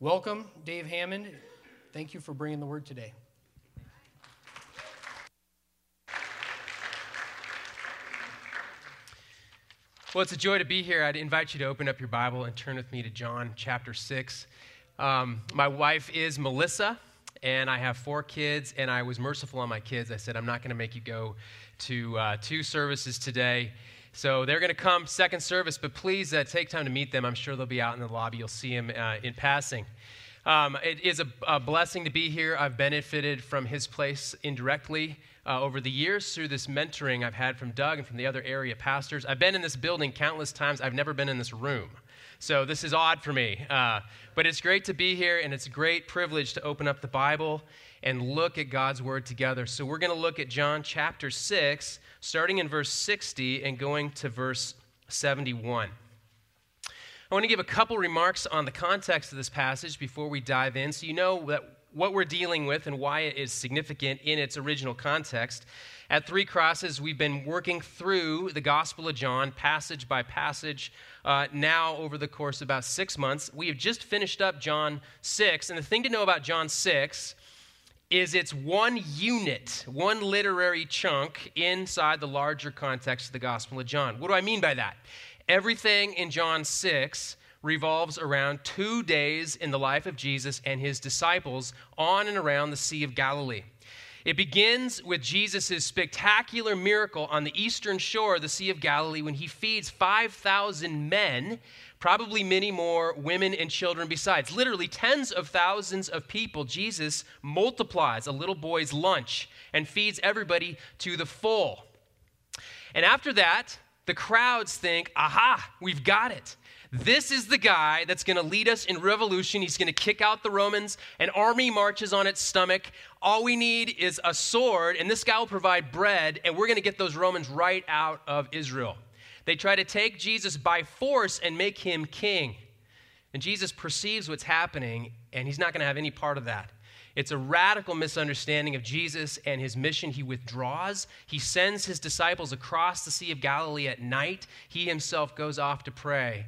welcome, Dave Hammond. Thank you for bringing the word today. Well, it's a joy to be here. I'd invite you to open up your Bible and turn with me to John chapter 6. Um, my wife is Melissa, and I have four kids, and I was merciful on my kids. I said, I'm not going to make you go to uh, two services today. So they're going to come second service, but please uh, take time to meet them. I'm sure they'll be out in the lobby. You'll see them uh, in passing. Um, it is a, a, blessing to be here. I've benefited from his place indirectly uh, over the years through this mentoring I've had from Doug and from the other area pastors. I've been in this building countless times. I've never been in this room. So this is odd for me. Uh, but it's great to be here, and it's a great privilege to open up the Bible and look at God's Word together. So we're going to look at John chapter 6, starting in verse 60 and going to verse 71. I want to give a couple remarks on the context of this passage before we dive in so you know that what we're dealing with and why it is significant in its original context. At Three Crosses, we've been working through the Gospel of John, passage by passage, uh, now over the course of about six months. We have just finished up John 6, and the thing to know about John 6 is it's one unit, one literary chunk inside the larger context of the Gospel of John. What do I mean by that? Everything in John 6 revolves around two days in the life of Jesus and his disciples on and around the Sea of Galilee. It begins with Jesus' spectacular miracle on the eastern shore of the Sea of Galilee when he feeds 5,000 men probably many more women and children besides. Literally, tens of thousands of people. Jesus multiplies a little boy's lunch and feeds everybody to the full. And after that, the crowds think, aha, we've got it. This is the guy that's going to lead us in revolution. He's going to kick out the Romans. An army marches on its stomach. All we need is a sword, and this guy will provide bread, and we're going to get those Romans right out of Israel. They try to take Jesus by force and make him king. And Jesus perceives what's happening, and he's not going to have any part of that. It's a radical misunderstanding of Jesus and his mission. He withdraws. He sends his disciples across the Sea of Galilee at night. He himself goes off to pray.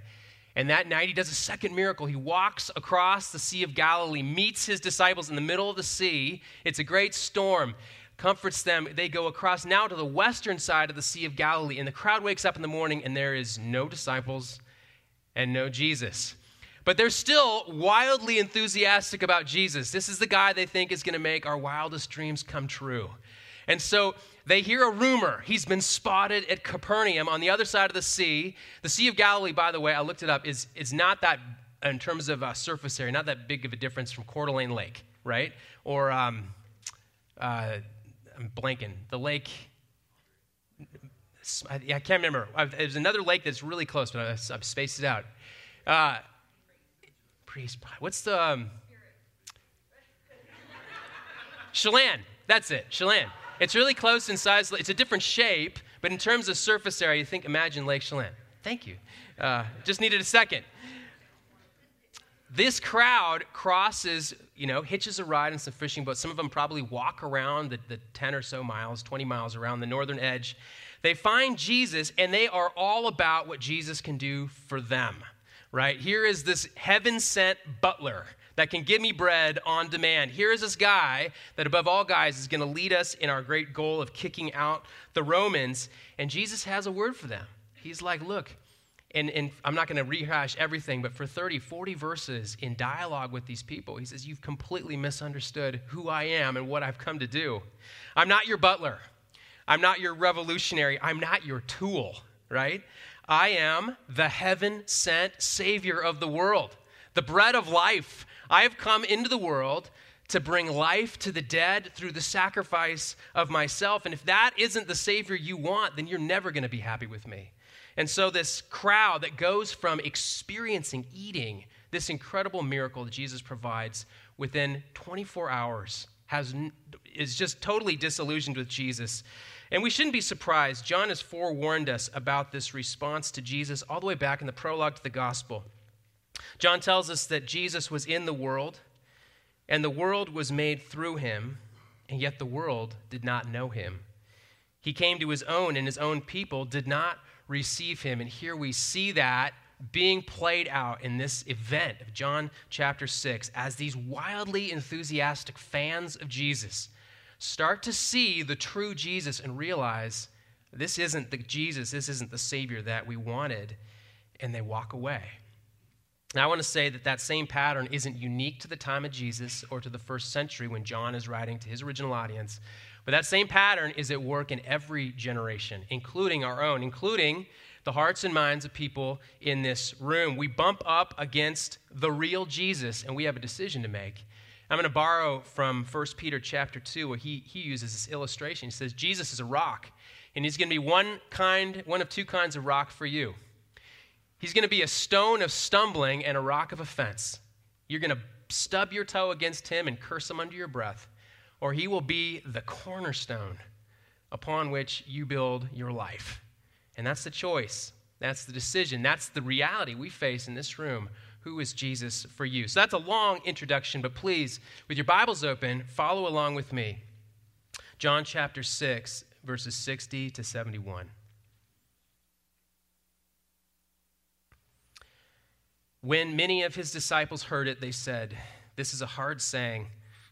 And that night, he does a second miracle. He walks across the Sea of Galilee, meets his disciples in the middle of the sea. It's a great storm comforts them. They go across now to the western side of the Sea of Galilee, and the crowd wakes up in the morning, and there is no disciples and no Jesus. But they're still wildly enthusiastic about Jesus. This is the guy they think is going to make our wildest dreams come true. And so they hear a rumor. He's been spotted at Capernaum on the other side of the sea. The Sea of Galilee, by the way, I looked it up, is, is not that, in terms of uh, surface area, not that big of a difference from Coeur d'Alene Lake, right? Or um, uh, I'm blanking. The lake. I, I can't remember. There's another lake that's really close, but I've, I've spaced it out. Uh, priest. What's the. Um, Chelan. That's it. Chelan. It's really close in size. It's a different shape, but in terms of surface area, you think, imagine Lake Chelan. Thank you. Uh, just needed a second. This crowd crosses, you know, hitches a ride on some fishing boats. Some of them probably walk around the, the 10 or so miles, 20 miles around the northern edge. They find Jesus, and they are all about what Jesus can do for them, right? Here is this heaven sent butler that can give me bread on demand. Here is this guy that, above all guys, is going to lead us in our great goal of kicking out the Romans. And Jesus has a word for them. He's like, Look, and, and I'm not going to rehash everything, but for 30, 40 verses in dialogue with these people, he says, You've completely misunderstood who I am and what I've come to do. I'm not your butler. I'm not your revolutionary. I'm not your tool, right? I am the heaven sent Savior of the world, the bread of life. I have come into the world to bring life to the dead through the sacrifice of myself. And if that isn't the Savior you want, then you're never going to be happy with me. And so, this crowd that goes from experiencing eating this incredible miracle that Jesus provides within 24 hours has, is just totally disillusioned with Jesus. And we shouldn't be surprised. John has forewarned us about this response to Jesus all the way back in the prologue to the gospel. John tells us that Jesus was in the world, and the world was made through him, and yet the world did not know him. He came to his own, and his own people did not receive him. And here we see that being played out in this event of John chapter 6 as these wildly enthusiastic fans of Jesus start to see the true Jesus and realize this isn't the Jesus, this isn't the Savior that we wanted, and they walk away. Now, I want to say that that same pattern isn't unique to the time of Jesus or to the first century when John is writing to his original audience, but that same pattern is at work in every generation, including our own, including the hearts and minds of people in this room. We bump up against the real Jesus, and we have a decision to make. I'm going to borrow from 1 Peter chapter 2, where he, he uses this illustration. He says, Jesus is a rock, and he's going to be one kind, one of two kinds of rock for you. He's going to be a stone of stumbling and a rock of offense. You're going to stub your toe against him and curse him under your breath, or he will be the cornerstone upon which you build your life. And that's the choice. That's the decision. That's the reality we face in this room. Who is Jesus for you? So that's a long introduction, but please, with your Bibles open, follow along with me. John chapter 6, verses 60 to 71. When many of his disciples heard it, they said, This is a hard saying.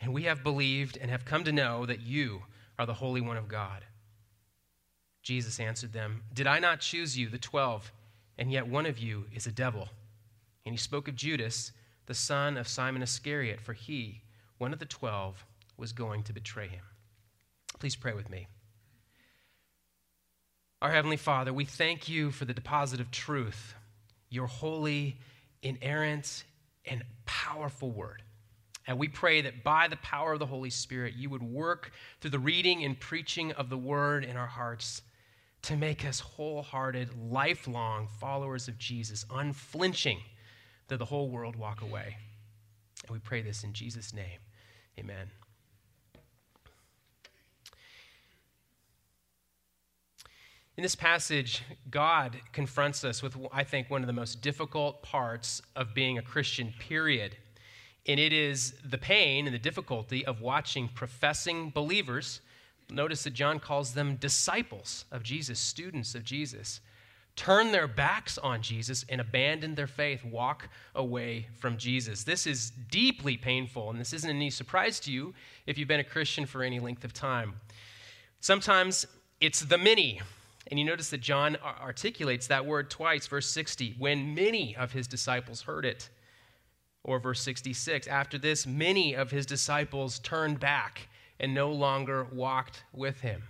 and we have believed and have come to know that you are the Holy One of God. Jesus answered them, Did I not choose you, the twelve, and yet one of you is a devil? And he spoke of Judas, the son of Simon Iscariot, for he, one of the twelve, was going to betray him. Please pray with me. Our Heavenly Father, we thank you for the deposit of truth, your holy, inerrant, and powerful word. And we pray that by the power of the Holy Spirit, you would work through the reading and preaching of the word in our hearts to make us wholehearted, lifelong followers of Jesus, unflinching, that the whole world walk away. And we pray this in Jesus' name. Amen. In this passage, God confronts us with, I think, one of the most difficult parts of being a Christian, period. And it is the pain and the difficulty of watching professing believers. Notice that John calls them disciples of Jesus, students of Jesus, turn their backs on Jesus and abandon their faith, walk away from Jesus. This is deeply painful, and this isn't any surprise to you if you've been a Christian for any length of time. Sometimes it's the many and you notice that John articulates that word twice, verse 60, when many of his disciples heard it. Or verse 66, after this, many of his disciples turned back and no longer walked with him.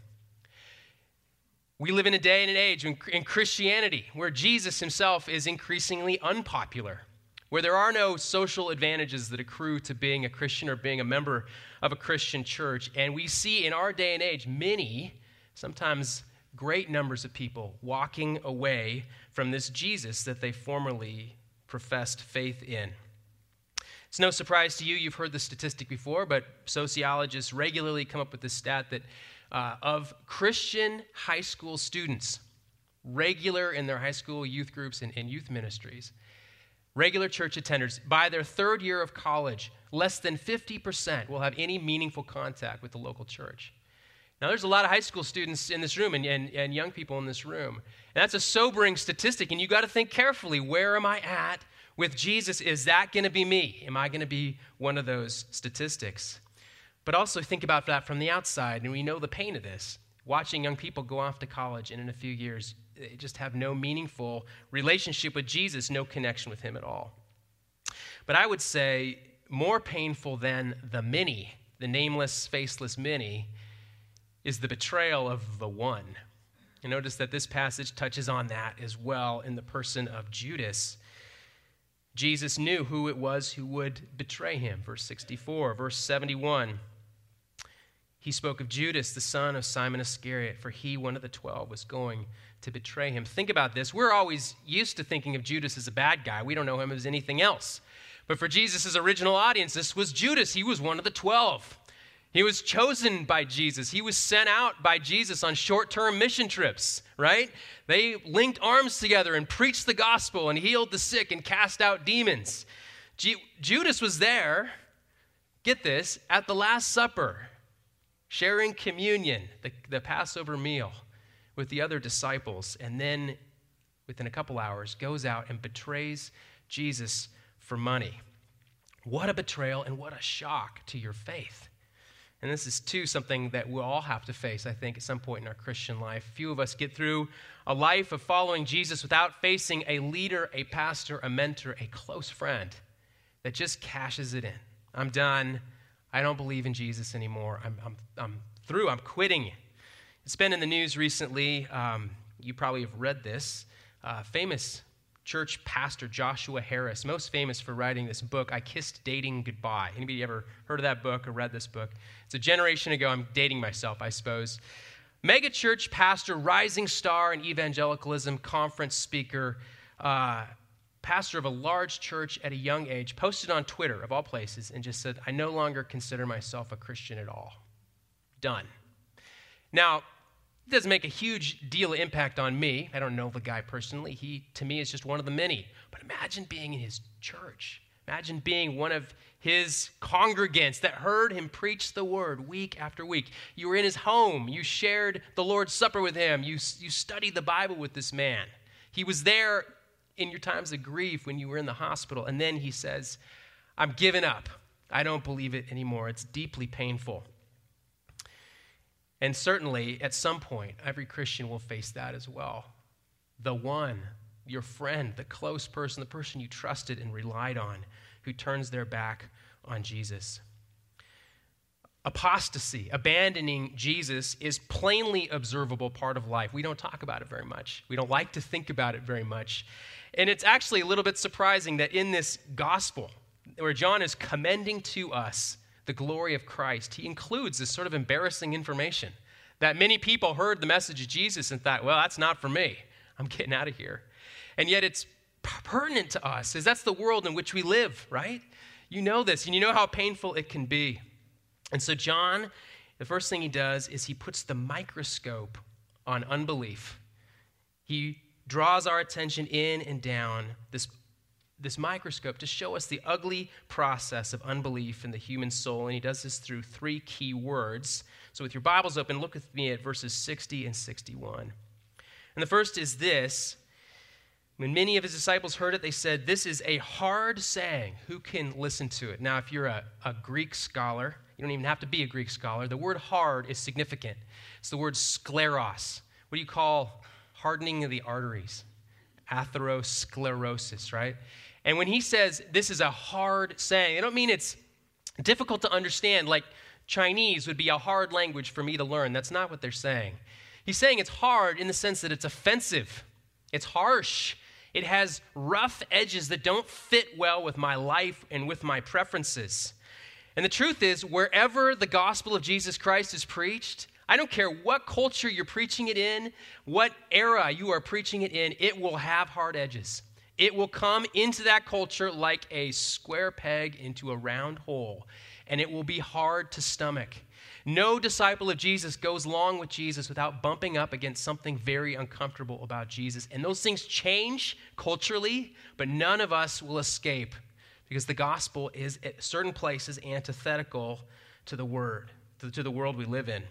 We live in a day and an age in Christianity where Jesus himself is increasingly unpopular, where there are no social advantages that accrue to being a Christian or being a member of a Christian church. And we see in our day and age many, sometimes great numbers of people walking away from this Jesus that they formerly professed faith in. It's no surprise to you, you've heard the statistic before, but sociologists regularly come up with this stat that uh, of Christian high school students, regular in their high school youth groups and, and youth ministries, regular church attenders, by their third year of college, less than 50% will have any meaningful contact with the local church. Now, there's a lot of high school students in this room and, and, and young people in this room. And that's a sobering statistic, and you got to think carefully where am I at with Jesus? Is that going to be me? Am I going to be one of those statistics? But also think about that from the outside, and we know the pain of this. Watching young people go off to college and in a few years they just have no meaningful relationship with Jesus, no connection with Him at all. But I would say more painful than the many, the nameless, faceless many, is the betrayal of the one. And notice that this passage touches on that as well in the person of Judas. Jesus knew who it was who would betray him. Verse 64, verse 71. He spoke of Judas, the son of Simon Iscariot, for he, one of the twelve, was going to betray him. Think about this. We're always used to thinking of Judas as a bad guy. We don't know him as anything else. But for Jesus' original audience, this was Judas. He was one of the twelve. He was chosen by Jesus. He was sent out by Jesus on short term mission trips, right? They linked arms together and preached the gospel and healed the sick and cast out demons. Judas was there, get this, at the Last Supper, sharing communion, the, the Passover meal, with the other disciples, and then within a couple hours goes out and betrays Jesus for money. What a betrayal and what a shock to your faith. And this is, too, something that we'll all have to face, I think, at some point in our Christian life. Few of us get through a life of following Jesus without facing a leader, a pastor, a mentor, a close friend that just cashes it in. I'm done. I don't believe in Jesus anymore. I'm, I'm, I'm through. I'm quitting. It's been in the news recently. Um, you probably have read this. Uh, famous church pastor Joshua Harris, most famous for writing this book, I Kissed Dating Goodbye. Anybody ever heard of that book or read this book? It's a generation ago. I'm dating myself, I suppose. Mega church pastor, rising star in evangelicalism, conference speaker, uh, pastor of a large church at a young age, posted on Twitter, of all places, and just said, I no longer consider myself a Christian at all. Done. Now, it doesn't make a huge deal of impact on me. I don't know the guy personally. He, to me, is just one of the many. But imagine being in his church. Imagine being one of his congregants that heard him preach the word week after week. You were in his home. You shared the Lord's Supper with him. You, you studied the Bible with this man. He was there in your times of grief when you were in the hospital. And then he says, I'm giving up. I don't believe it anymore. It's deeply painful. And certainly, at some point, every Christian will face that as well. The one, your friend, the close person, the person you trusted and relied on, who turns their back on Jesus. Apostasy, abandoning Jesus, is plainly observable part of life. We don't talk about it very much. We don't like to think about it very much. And it's actually a little bit surprising that in this gospel, where John is commending to us the glory of Christ, he includes this sort of embarrassing information that many people heard the message of Jesus and thought, well, that's not for me. I'm getting out of here. And yet it's pertinent to us, as that's the world in which we live, right? You know this, and you know how painful it can be. And so, John, the first thing he does is he puts the microscope on unbelief. He draws our attention in and down this this microscope to show us the ugly process of unbelief in the human soul. And he does this through three key words. So, with your Bibles open, look with me at verses 60 and 61. And the first is this When many of his disciples heard it, they said, This is a hard saying. Who can listen to it? Now, if you're a, a Greek scholar, you don't even have to be a Greek scholar. The word hard is significant. It's the word scleros. What do you call hardening of the arteries? Atherosclerosis, right? And when he says this is a hard saying, I don't mean it's difficult to understand, like Chinese would be a hard language for me to learn. That's not what they're saying. He's saying it's hard in the sense that it's offensive, it's harsh, it has rough edges that don't fit well with my life and with my preferences. And the truth is, wherever the gospel of Jesus Christ is preached, I don't care what culture you're preaching it in, what era you are preaching it in, it will have hard edges. It will come into that culture like a square peg into a round hole, and it will be hard to stomach. No disciple of Jesus goes long with Jesus without bumping up against something very uncomfortable about Jesus. And those things change culturally, but none of us will escape because the gospel is at certain places antithetical to the word, to the world we live in.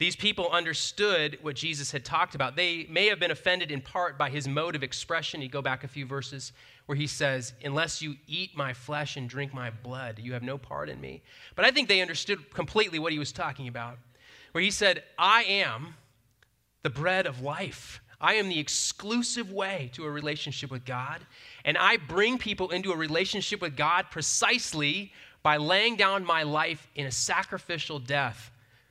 These people understood what Jesus had talked about. They may have been offended in part by his mode of expression. You go back a few verses where he says, Unless you eat my flesh and drink my blood, you have no part in me. But I think they understood completely what he was talking about, where he said, I am the bread of life. I am the exclusive way to a relationship with God. And I bring people into a relationship with God precisely by laying down my life in a sacrificial death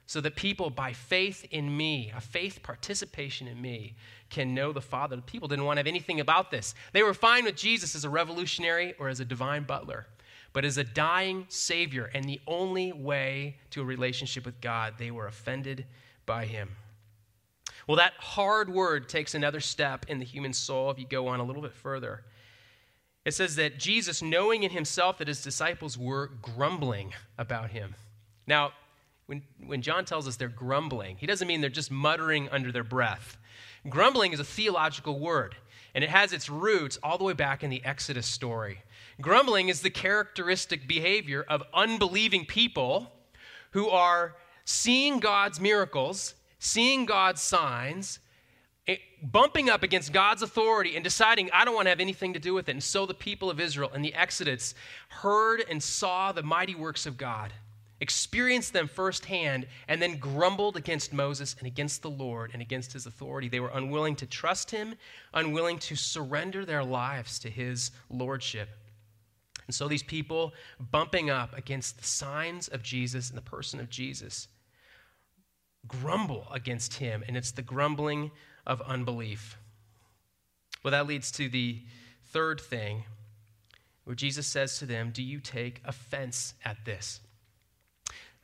so that people, by faith in me, a faith participation in me, can know the Father. The people didn't want to have anything about this. They were fine with Jesus as a revolutionary or as a divine butler, but as a dying Savior and the only way to a relationship with God, they were offended by him. Well, that hard word takes another step in the human soul if you go on a little bit further. It says that Jesus, knowing in himself that his disciples were grumbling about him. Now, when, when John tells us they're grumbling, he doesn't mean they're just muttering under their breath. Grumbling is a theological word, and it has its roots all the way back in the Exodus story. Grumbling is the characteristic behavior of unbelieving people who are seeing God's miracles, seeing God's signs, eh, bumping up against God's authority and deciding, I don't want to have anything to do with it. And so the people of Israel in the Exodus heard and saw the mighty works of God experienced them firsthand, and then grumbled against Moses and against the Lord and against his authority. They were unwilling to trust him, unwilling to surrender their lives to his lordship. And so these people bumping up against the signs of Jesus and the person of Jesus grumble against him, and it's the grumbling of unbelief. Well, that leads to the third thing where Jesus says to them, Do you take offense at this?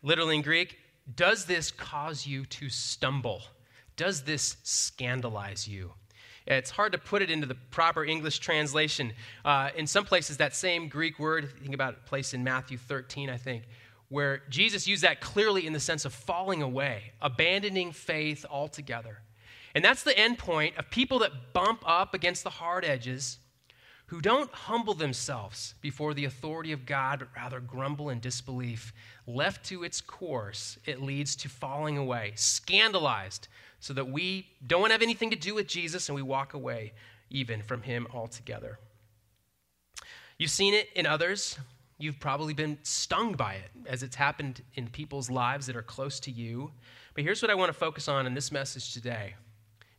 Literally in Greek, does this cause you to stumble? Does this scandalize you? It's hard to put it into the proper English translation. Uh, in some places, that same Greek word, think about a place in Matthew 13, I think, where Jesus used that clearly in the sense of falling away, abandoning faith altogether. And that's the end point of people that bump up against the hard edges who don't humble themselves before the authority of God, but rather grumble in disbelief. Left to its course, it leads to falling away, scandalized, so that we don't have anything to do with Jesus and we walk away even from him altogether. You've seen it in others. You've probably been stung by it as it's happened in people's lives that are close to you. But here's what I want to focus on in this message today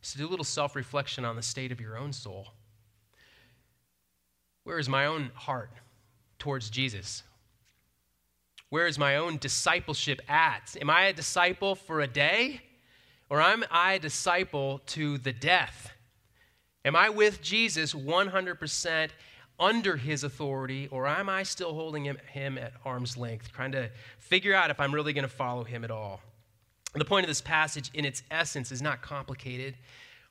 is to do a little self reflection on the state of your own soul. Where is my own heart towards Jesus? Where is my own discipleship at? Am I a disciple for a day? Or am I a disciple to the death? Am I with Jesus 100% under his authority, or am I still holding him, him at arm's length, trying to figure out if I'm really going to follow him at all? The point of this passage, in its essence, is not complicated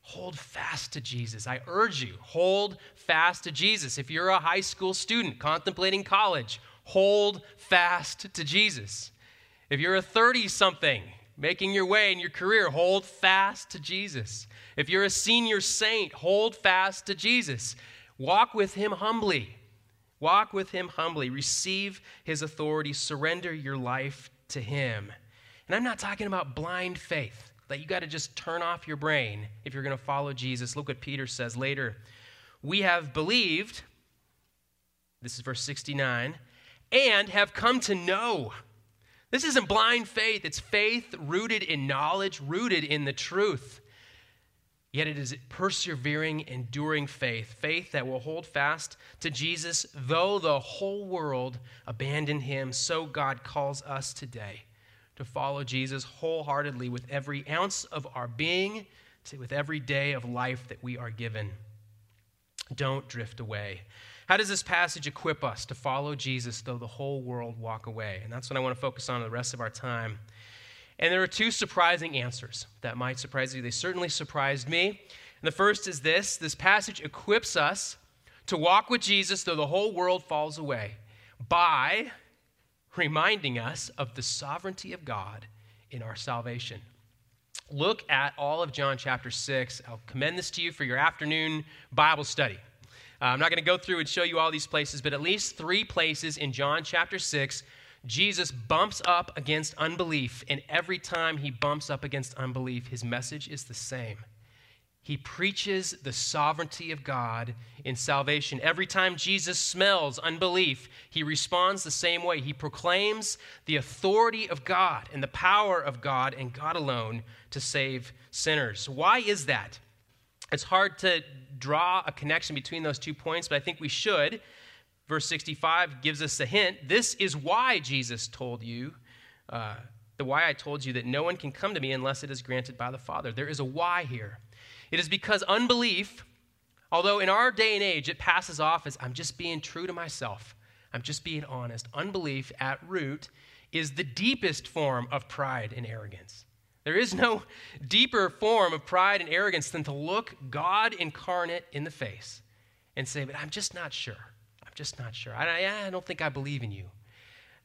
hold fast to Jesus. I urge you, hold fast to Jesus. If you're a high school student contemplating college, hold fast to Jesus. If you're a 30 something making your way in your career, hold fast to Jesus. If you're a senior saint, hold fast to Jesus. Walk with him humbly. Walk with him humbly. Receive his authority. Surrender your life to him. And I'm not talking about blind faith that you got to just turn off your brain if you're going to follow Jesus. Look what Peter says later. We have believed, this is verse 69, and have come to know. This isn't blind faith, it's faith rooted in knowledge, rooted in the truth. Yet it is persevering, enduring faith, faith that will hold fast to Jesus, though the whole world abandon him. So God calls us today to follow Jesus wholeheartedly with every ounce of our being, with every day of life that we are given. Don't drift away. How does this passage equip us to follow Jesus though the whole world walk away? And that's what I want to focus on the rest of our time. And there are two surprising answers that might surprise you. They certainly surprised me. And the first is this this passage equips us to walk with Jesus though the whole world falls away by reminding us of the sovereignty of God in our salvation. Look at all of John chapter 6. I'll commend this to you for your afternoon Bible study. Uh, I'm not going to go through and show you all these places, but at least three places in John chapter 6, Jesus bumps up against unbelief, and every time he bumps up against unbelief, his message is the same he preaches the sovereignty of God in salvation. Every time Jesus smells unbelief, he responds the same way. He proclaims the authority of God and the power of God and God alone to save sinners. Why is that? It's hard to draw a connection between those two points, but I think we should. Verse 65 gives us a hint. This is why Jesus told you, uh, the why I told you that no one can come to me unless it is granted by the Father. There is a why here. It is because unbelief, although in our day and age it passes off as I'm just being true to myself, I'm just being honest, unbelief at root is the deepest form of pride and arrogance. There is no deeper form of pride and arrogance than to look God incarnate in the face and say, But I'm just not sure. I'm just not sure. I, I don't think I believe in you.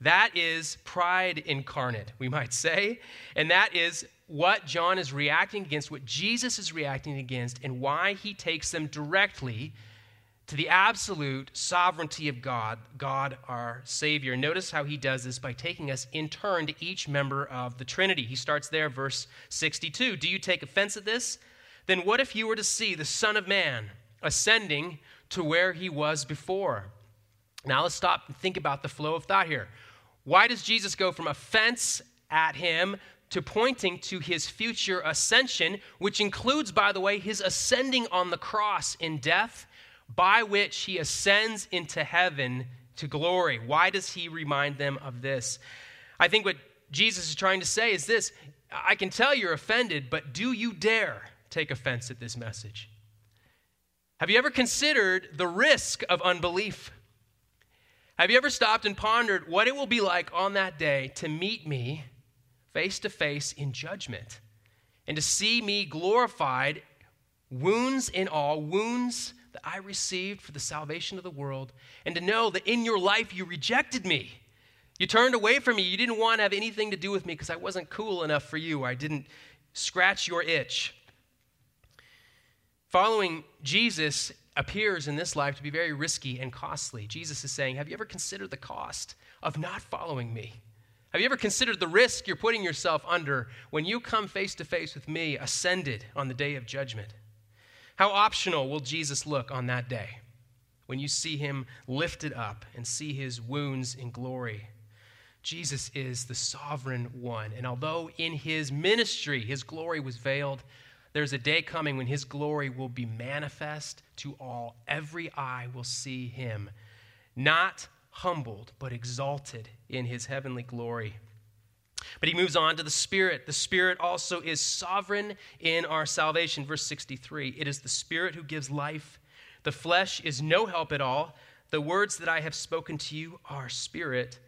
That is pride incarnate, we might say. And that is what John is reacting against, what Jesus is reacting against, and why he takes them directly to the absolute sovereignty of God, God our Savior. Notice how he does this by taking us in turn to each member of the Trinity. He starts there, verse 62. Do you take offense at this? Then what if you were to see the Son of Man ascending to where he was before? Now let's stop and think about the flow of thought here. Why does Jesus go from offense at him to pointing to his future ascension, which includes, by the way, his ascending on the cross in death by which he ascends into heaven to glory. Why does he remind them of this? I think what Jesus is trying to say is this I can tell you're offended, but do you dare take offense at this message? Have you ever considered the risk of unbelief? Have you ever stopped and pondered what it will be like on that day to meet me face to face in judgment and to see me glorified, wounds in all, wounds that I received for the salvation of the world, and to know that in your life you rejected me. You turned away from me. You didn't want to have anything to do with me because I wasn't cool enough for you. I didn't scratch your itch. Following Jesus appears in this life to be very risky and costly. Jesus is saying, Have you ever considered the cost of not following me? Have you ever considered the risk you're putting yourself under when you come face to face with me, ascended on the day of judgment? How optional will Jesus look on that day when you see him lifted up and see his wounds in glory? Jesus is the sovereign one. And although in his ministry his glory was veiled, there's a day coming when his glory will be manifest to all. Every eye will see him, not humbled, but exalted in his heavenly glory. But he moves on to the Spirit. The Spirit also is sovereign in our salvation. Verse 63 It is the Spirit who gives life. The flesh is no help at all. The words that I have spoken to you are spirit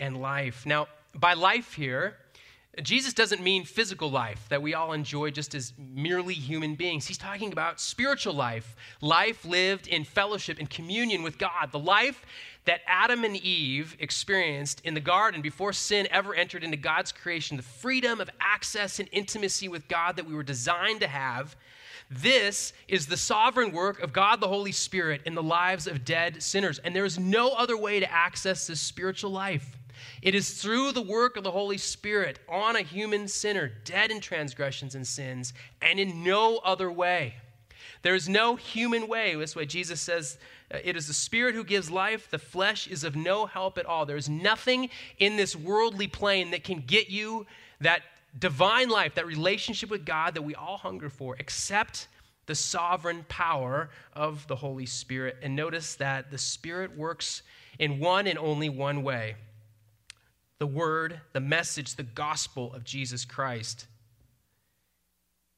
and life. Now, by life here, Jesus doesn't mean physical life that we all enjoy just as merely human beings. He's talking about spiritual life, life lived in fellowship and communion with God, the life that Adam and Eve experienced in the garden before sin ever entered into God's creation, the freedom of access and intimacy with God that we were designed to have. This is the sovereign work of God the Holy Spirit in the lives of dead sinners. And there is no other way to access this spiritual life. It is through the work of the Holy Spirit on a human sinner, dead in transgressions and sins, and in no other way. There is no human way. This way, Jesus says, uh, It is the Spirit who gives life. The flesh is of no help at all. There is nothing in this worldly plane that can get you that divine life, that relationship with God that we all hunger for, except the sovereign power of the Holy Spirit. And notice that the Spirit works in one and only one way the word, the message, the gospel of Jesus Christ.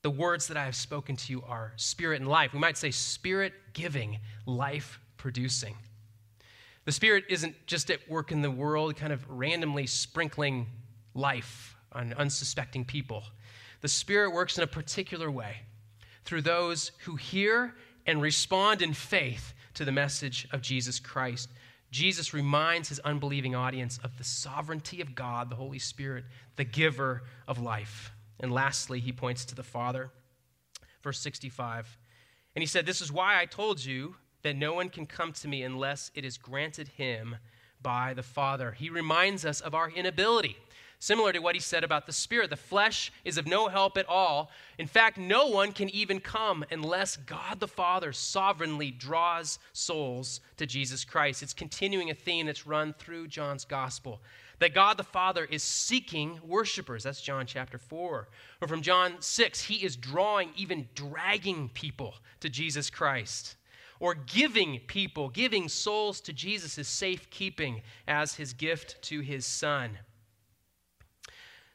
The words that I have spoken to you are spirit and life. We might say spirit giving, life producing. The Spirit isn't just at work in the world, kind of randomly sprinkling life on unsuspecting people. The Spirit works in a particular way through those who hear and respond in faith to the message of Jesus Christ. Jesus reminds his unbelieving audience of the sovereignty of God, the Holy Spirit, the giver of life. And lastly, he points to the Father. Verse 65. And he said, This is why I told you that no one can come to me unless it is granted him by the Father. He reminds us of our inability Similar to what he said about the Spirit, the flesh is of no help at all. In fact, no one can even come unless God the Father sovereignly draws souls to Jesus Christ. It's continuing a theme that's run through John's gospel that God the Father is seeking worshipers. That's John chapter 4. Or from John 6, he is drawing, even dragging people to Jesus Christ. Or giving people, giving souls to Jesus' safekeeping as his gift to his Son.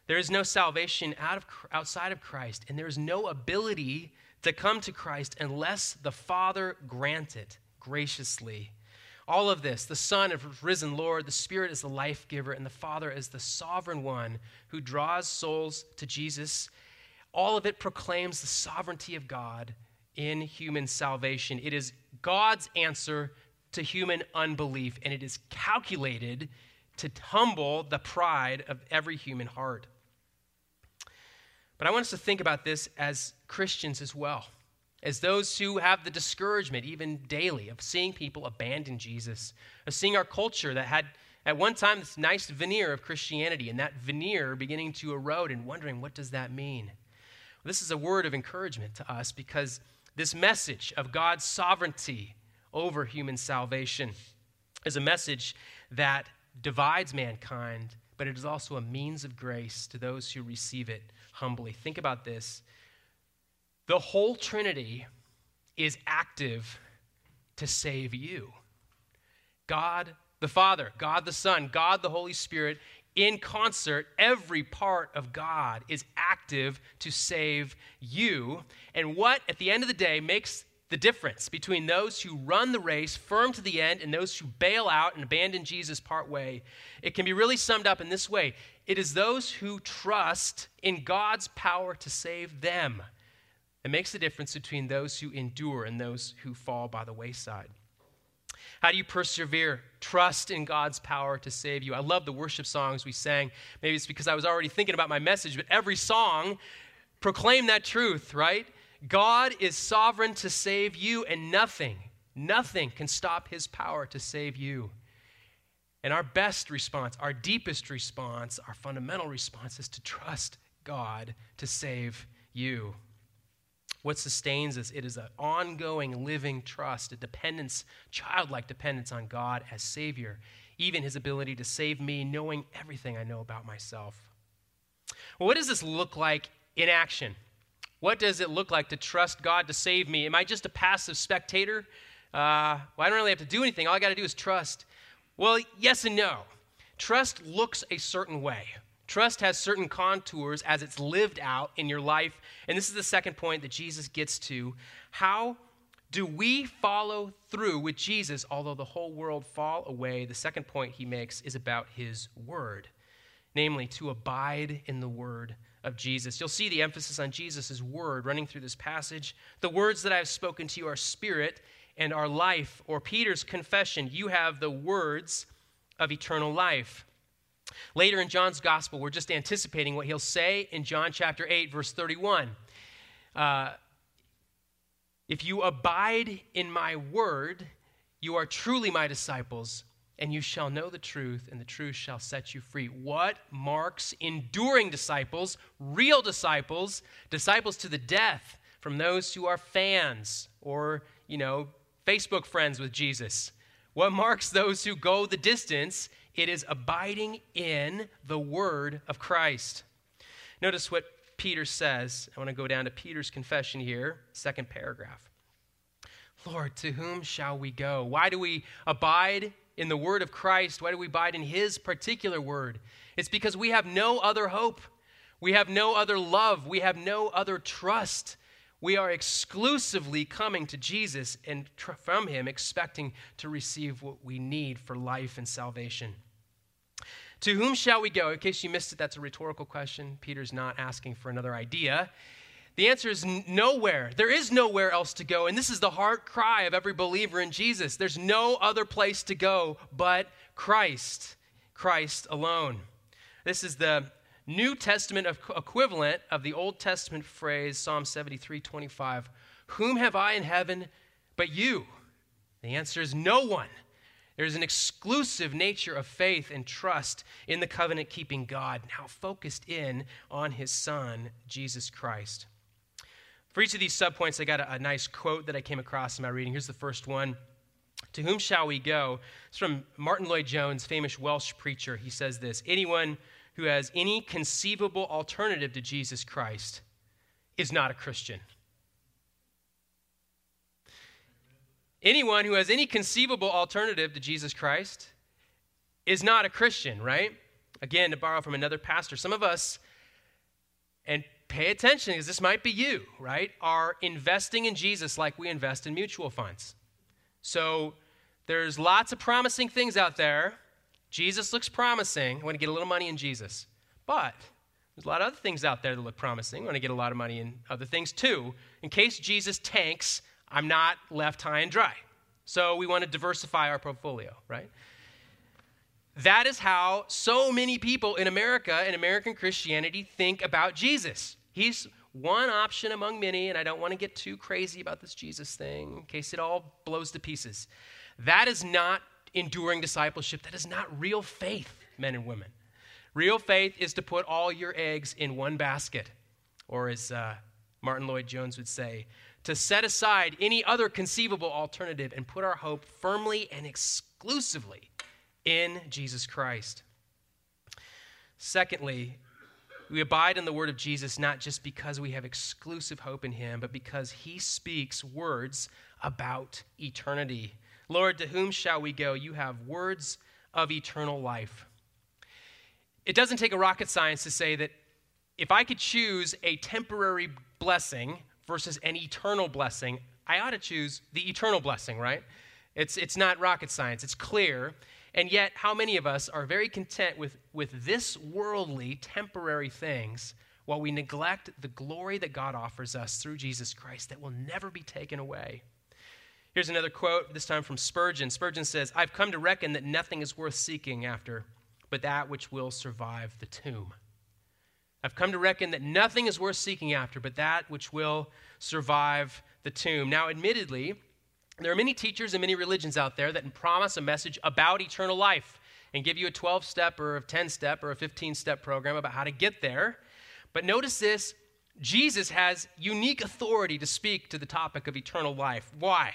There is no salvation out of, outside of Christ, and there is no ability to come to Christ unless the Father grant it graciously. All of this, the Son of risen Lord, the Spirit is the life giver, and the Father is the sovereign one who draws souls to Jesus. All of it proclaims the sovereignty of God in human salvation. It is God's answer to human unbelief, and it is calculated to humble the pride of every human heart. But I want us to think about this as Christians as well, as those who have the discouragement, even daily, of seeing people abandon Jesus, of seeing our culture that had at one time this nice veneer of Christianity, and that veneer beginning to erode and wondering, what does that mean? Well, this is a word of encouragement to us because this message of God's sovereignty over human salvation is a message that divides mankind, but it is also a means of grace to those who receive it humbly. Think about this. The whole Trinity is active to save you. God the Father, God the Son, God the Holy Spirit, in concert, every part of God is active to save you. And what, at the end of the day, makes the difference between those who run the race firm to the end and those who bail out and abandon Jesus part way, it can be really summed up in this way it is those who trust in God's power to save them. It makes the difference between those who endure and those who fall by the wayside. How do you persevere? Trust in God's power to save you. I love the worship songs we sang. Maybe it's because I was already thinking about my message, but every song proclaimed that truth, right? God is sovereign to save you, and nothing, nothing can stop his power to save you. And our best response, our deepest response, our fundamental response is to trust God to save you. What sustains us? It is an ongoing, living trust, a dependence, childlike dependence on God as Savior, even His ability to save me, knowing everything I know about myself. Well, what does this look like in action? What does it look like to trust God to save me? Am I just a passive spectator? Uh, well, I don't really have to do anything. All I got to do is trust. Well, yes and no. Trust looks a certain way. Trust has certain contours as it's lived out in your life. And this is the second point that Jesus gets to. How do we follow through with Jesus, although the whole world fall away? The second point he makes is about his word, namely, to abide in the word of Jesus. You'll see the emphasis on Jesus' word running through this passage. The words that I have spoken to you are spirit and our life, or Peter's confession, you have the words of eternal life. Later in John's gospel, we're just anticipating what he'll say in John chapter 8, verse 31. Uh, if you abide in my word, you are truly my disciples, and you shall know the truth, and the truth shall set you free. What marks enduring disciples, real disciples, disciples to the death from those who are fans or, you know, Facebook friends with Jesus. What marks those who go the distance? It is abiding in the word of Christ. Notice what Peter says. I want to go down to Peter's confession here, second paragraph. Lord, to whom shall we go? Why do we abide in the word of Christ? Why do we abide in his particular word? It's because we have no other hope. We have no other love. We have no other trust we are exclusively coming to Jesus and tr- from Him expecting to receive what we need for life and salvation. To whom shall we go? In case you missed it, that's a rhetorical question. Peter's not asking for another idea. The answer is nowhere. There is nowhere else to go. And this is the heart cry of every believer in Jesus. There's no other place to go but Christ, Christ alone. This is the New Testament equivalent of the Old Testament phrase, Psalm 73 25, Whom have I in heaven but you? The answer is no one. There's an exclusive nature of faith and trust in the covenant keeping God, now focused in on his Son, Jesus Christ. For each of these subpoints, I got a, a nice quote that I came across in my reading. Here's the first one To whom shall we go? It's from Martyn Lloyd-Jones, famous Welsh preacher. He says this Anyone who has any conceivable alternative to Jesus Christ is not a Christian. Anyone who has any conceivable alternative to Jesus Christ is not a Christian, right? Again, to borrow from another pastor, some of us, and pay attention because this might be you, right, are investing in Jesus like we invest in mutual funds. So there's lots of promising things out there. Jesus looks promising. I want to get a little money in Jesus. But there's a lot of other things out there that look promising. I want to get a lot of money in other things too. In case Jesus tanks, I'm not left high and dry. So we want to diversify our portfolio, right? That is how so many people in America and American Christianity think about Jesus. He's one option among many, and I don't want to get too crazy about this Jesus thing in case it all blows to pieces. That is not enduring discipleship. That is not real faith, men and women. Real faith is to put all your eggs in one basket, or as uh, Martyn Lloyd-Jones would say, to set aside any other conceivable alternative and put our hope firmly and exclusively in Jesus Christ. Secondly, we abide in the word of Jesus not just because we have exclusive hope in him, but because he speaks words about eternity. Lord, to whom shall we go? You have words of eternal life. It doesn't take a rocket science to say that if I could choose a temporary blessing versus an eternal blessing, I ought to choose the eternal blessing, right? It's, it's not rocket science, it's clear. And yet, how many of us are very content with, with this worldly, temporary things while we neglect the glory that God offers us through Jesus Christ that will never be taken away? Here's another quote, this time from Spurgeon. Spurgeon says, I've come to reckon that nothing is worth seeking after but that which will survive the tomb. I've come to reckon that nothing is worth seeking after but that which will survive the tomb. Now, admittedly, there are many teachers and many religions out there that promise a message about eternal life and give you a 12 step or a 10 step or a 15 step program about how to get there. But notice this Jesus has unique authority to speak to the topic of eternal life. Why?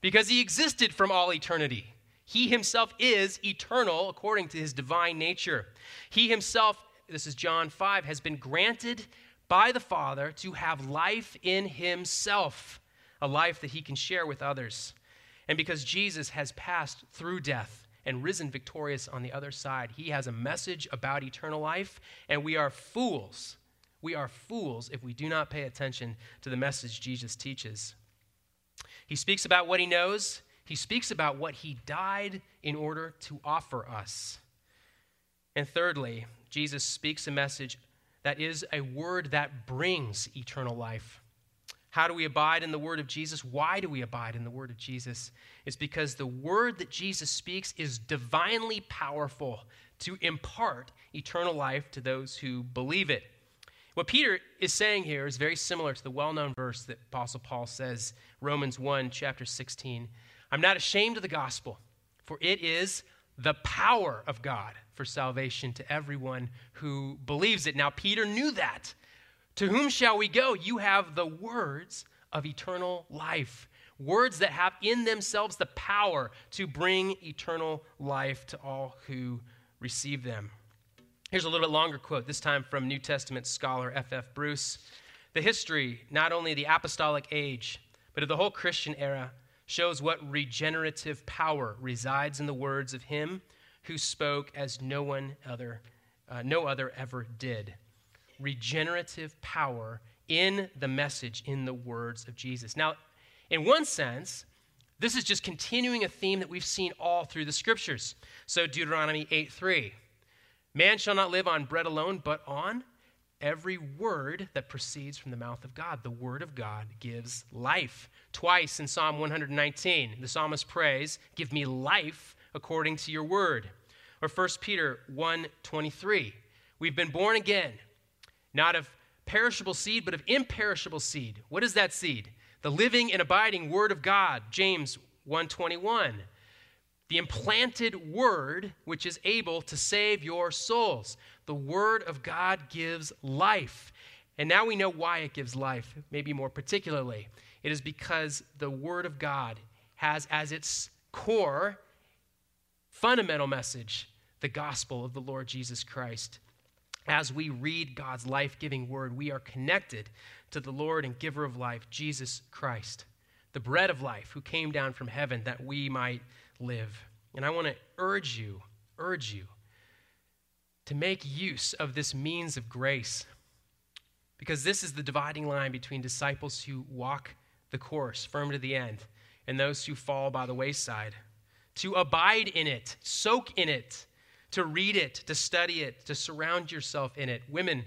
Because he existed from all eternity. He himself is eternal according to his divine nature. He himself, this is John 5, has been granted by the Father to have life in himself a life that he can share with others. And because Jesus has passed through death and risen victorious on the other side, he has a message about eternal life, and we are fools. We are fools if we do not pay attention to the message Jesus teaches. He speaks about what he knows, he speaks about what he died in order to offer us. And thirdly, Jesus speaks a message that is a word that brings eternal life. How do we abide in the word of Jesus? Why do we abide in the word of Jesus? It's because the word that Jesus speaks is divinely powerful to impart eternal life to those who believe it. What Peter is saying here is very similar to the well known verse that Apostle Paul says, Romans 1, chapter 16. I'm not ashamed of the gospel, for it is the power of God for salvation to everyone who believes it. Now, Peter knew that. To whom shall we go? You have the words of eternal life. Words that have in themselves the power to bring eternal life to all who receive them. Here's a little bit longer quote, this time from New Testament scholar F.F. Bruce. The history, not only the apostolic age, but of the whole Christian era, shows what regenerative power resides in the words of him who spoke as no one other, uh, no other ever did regenerative power in the message, in the words of Jesus. Now, in one sense, this is just continuing a theme that we've seen all through the scriptures. So, Deuteronomy 8 3. Man shall not live on bread alone, but on every word that proceeds from the mouth of God. The word of God gives life. Twice in Psalm 119, the psalmist prays, Give me life according to your word. Or 1 Peter 1 23. We've been born again not of perishable seed, but of imperishable seed. What is that seed? The living and abiding word of God, James 121. The implanted word which is able to save your souls. The word of God gives life. And now we know why it gives life, maybe more particularly. It is because the word of God has as its core, fundamental message the gospel of the Lord Jesus Christ. As we read God's life giving word, we are connected to the Lord and giver of life, Jesus Christ, the bread of life, who came down from heaven that we might live. And I want to urge you, urge you to make use of this means of grace because this is the dividing line between disciples who walk the course firm to the end and those who fall by the wayside. To abide in it, soak in it, to read it, to study it, to surround yourself in it. Women,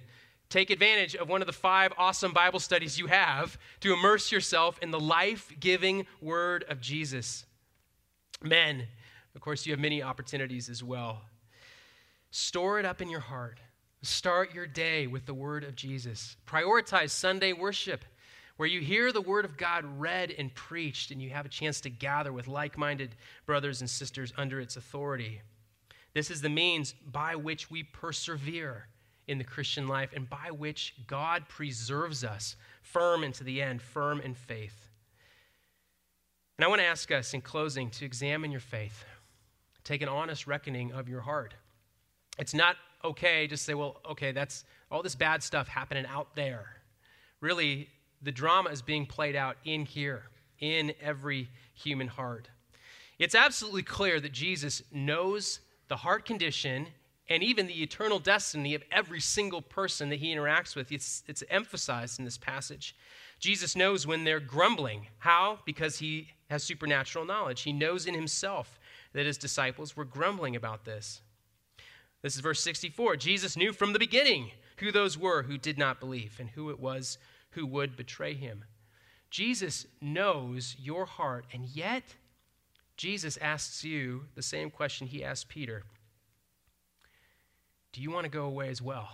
take advantage of one of the five awesome Bible studies you have to immerse yourself in the life giving word of Jesus. Men, of course, you have many opportunities as well. Store it up in your heart. Start your day with the word of Jesus. Prioritize Sunday worship, where you hear the word of God read and preached, and you have a chance to gather with like minded brothers and sisters under its authority. This is the means by which we persevere in the Christian life and by which God preserves us firm into the end, firm in faith. And I want to ask us in closing to examine your faith, take an honest reckoning of your heart. It's not okay just say, well, okay, that's all this bad stuff happening out there. Really, the drama is being played out in here, in every human heart. It's absolutely clear that Jesus knows the heart condition and even the eternal destiny of every single person that he interacts with. It's, it's emphasized in this passage. Jesus knows when they're grumbling. How? Because he has supernatural knowledge. He knows in himself that his disciples were grumbling about this. This is verse 64. Jesus knew from the beginning who those were who did not believe and who it was who would betray him. Jesus knows your heart, and yet Jesus asks you the same question he asked Peter Do you want to go away as well?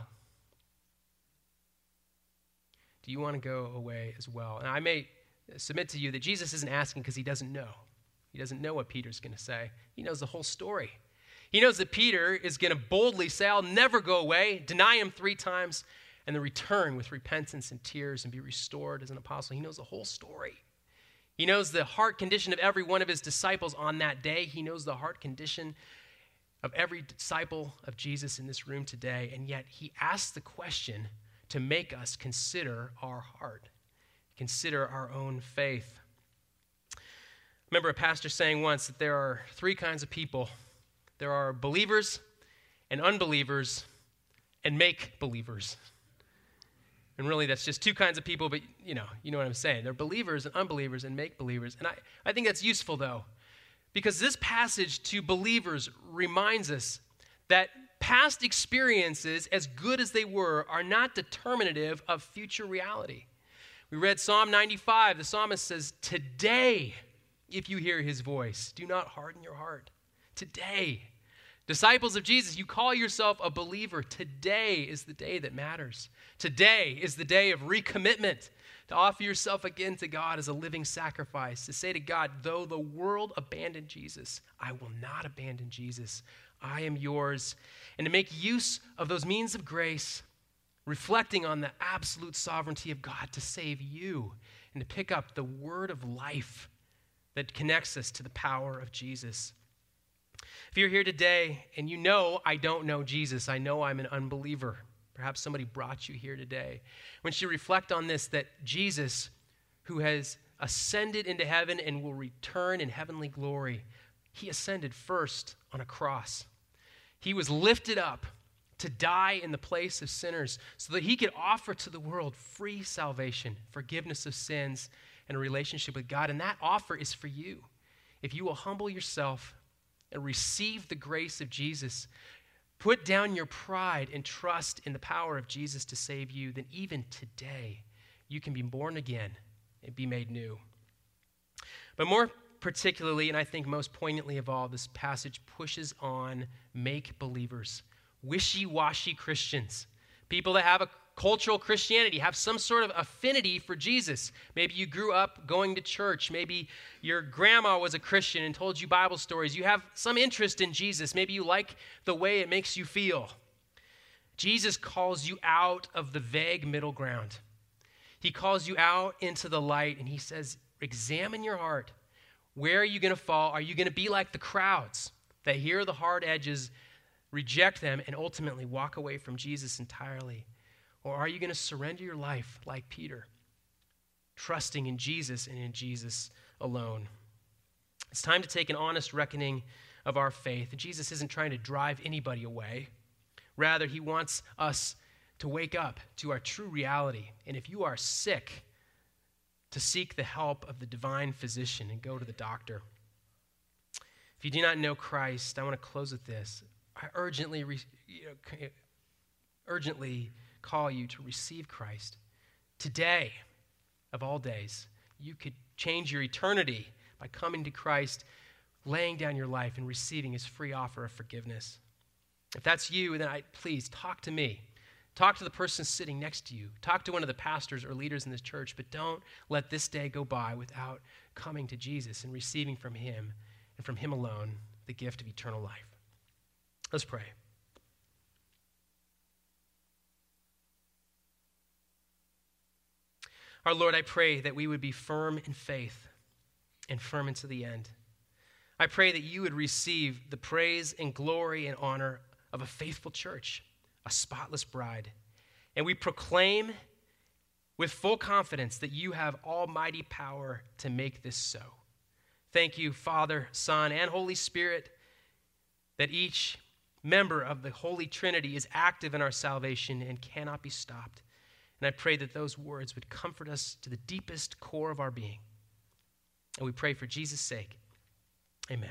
Do you want to go away as well? And I may submit to you that Jesus isn't asking because he doesn't know. He doesn't know what Peter's going to say, he knows the whole story. He knows that Peter is going to boldly say, I'll never go away, deny him three times, and then return with repentance and tears and be restored as an apostle. He knows the whole story. He knows the heart condition of every one of his disciples on that day. He knows the heart condition of every disciple of Jesus in this room today. And yet, he asks the question to make us consider our heart, consider our own faith. Remember a pastor saying once that there are three kinds of people there are believers and unbelievers and make believers. And really, that's just two kinds of people, but you know, you know what I'm saying. They're believers and unbelievers and make believers. And I, I think that's useful, though, because this passage to believers reminds us that past experiences, as good as they were, are not determinative of future reality. We read Psalm 95. The psalmist says, Today, if you hear his voice, do not harden your heart today. Disciples of Jesus, you call yourself a believer. Today is the day that matters. Today is the day of recommitment to offer yourself again to God as a living sacrifice, to say to God, though the world abandoned Jesus, I will not abandon Jesus. I am yours. And to make use of those means of grace, reflecting on the absolute sovereignty of God to save you, and to pick up the word of life that connects us to the power of Jesus. If you're here today and you know I don't know Jesus, I know I'm an unbeliever. Perhaps somebody brought you here today. When you reflect on this, that Jesus, who has ascended into heaven and will return in heavenly glory, he ascended first on a cross. He was lifted up to die in the place of sinners so that he could offer to the world free salvation, forgiveness of sins, and a relationship with God. And that offer is for you. If you will humble yourself and receive the grace of Jesus, put down your pride and trust in the power of Jesus to save you, then even today you can be born again and be made new. But more particularly, and I think most poignantly of all, this passage pushes on make believers, wishy washy Christians, people that have a cultural Christianity, have some sort of affinity for Jesus. Maybe you grew up going to church. Maybe your grandma was a Christian and told you Bible stories. You have some interest in Jesus. Maybe you like the way it makes you feel. Jesus calls you out of the vague middle ground. He calls you out into the light and he says, Examine your heart. Where are you going to fall? Are you going to be like the crowds that hear the hard edges, reject them, and ultimately walk away from Jesus entirely? Or are you going to surrender your life like Peter, trusting in Jesus and in Jesus alone? It's time to take an honest reckoning of our faith. Jesus isn't trying to drive anybody away. Rather, he wants us to wake up to our true reality. And if you are sick, to seek the help of the divine physician and go to the doctor. If you do not know Christ, I want to close with this. I urgently, you know, urgently call you to receive Christ. Today, of all days, you could change your eternity by coming to Christ, laying down your life, and receiving his free offer of forgiveness. If that's you, then I, please talk to me. Talk to the person sitting next to you. Talk to one of the pastors or leaders in this church, but don't let this day go by without coming to Jesus and receiving from him and from him alone the gift of eternal life. Let's pray. Our Lord, I pray that we would be firm in faith and firm into the end. I pray that you would receive the praise and glory and honor of a faithful church a spotless bride. And we proclaim with full confidence that you have almighty power to make this so. Thank you, Father, Son, and Holy Spirit, that each member of the Holy Trinity is active in our salvation and cannot be stopped. And I pray that those words would comfort us to the deepest core of our being. And we pray for Jesus' sake. Amen.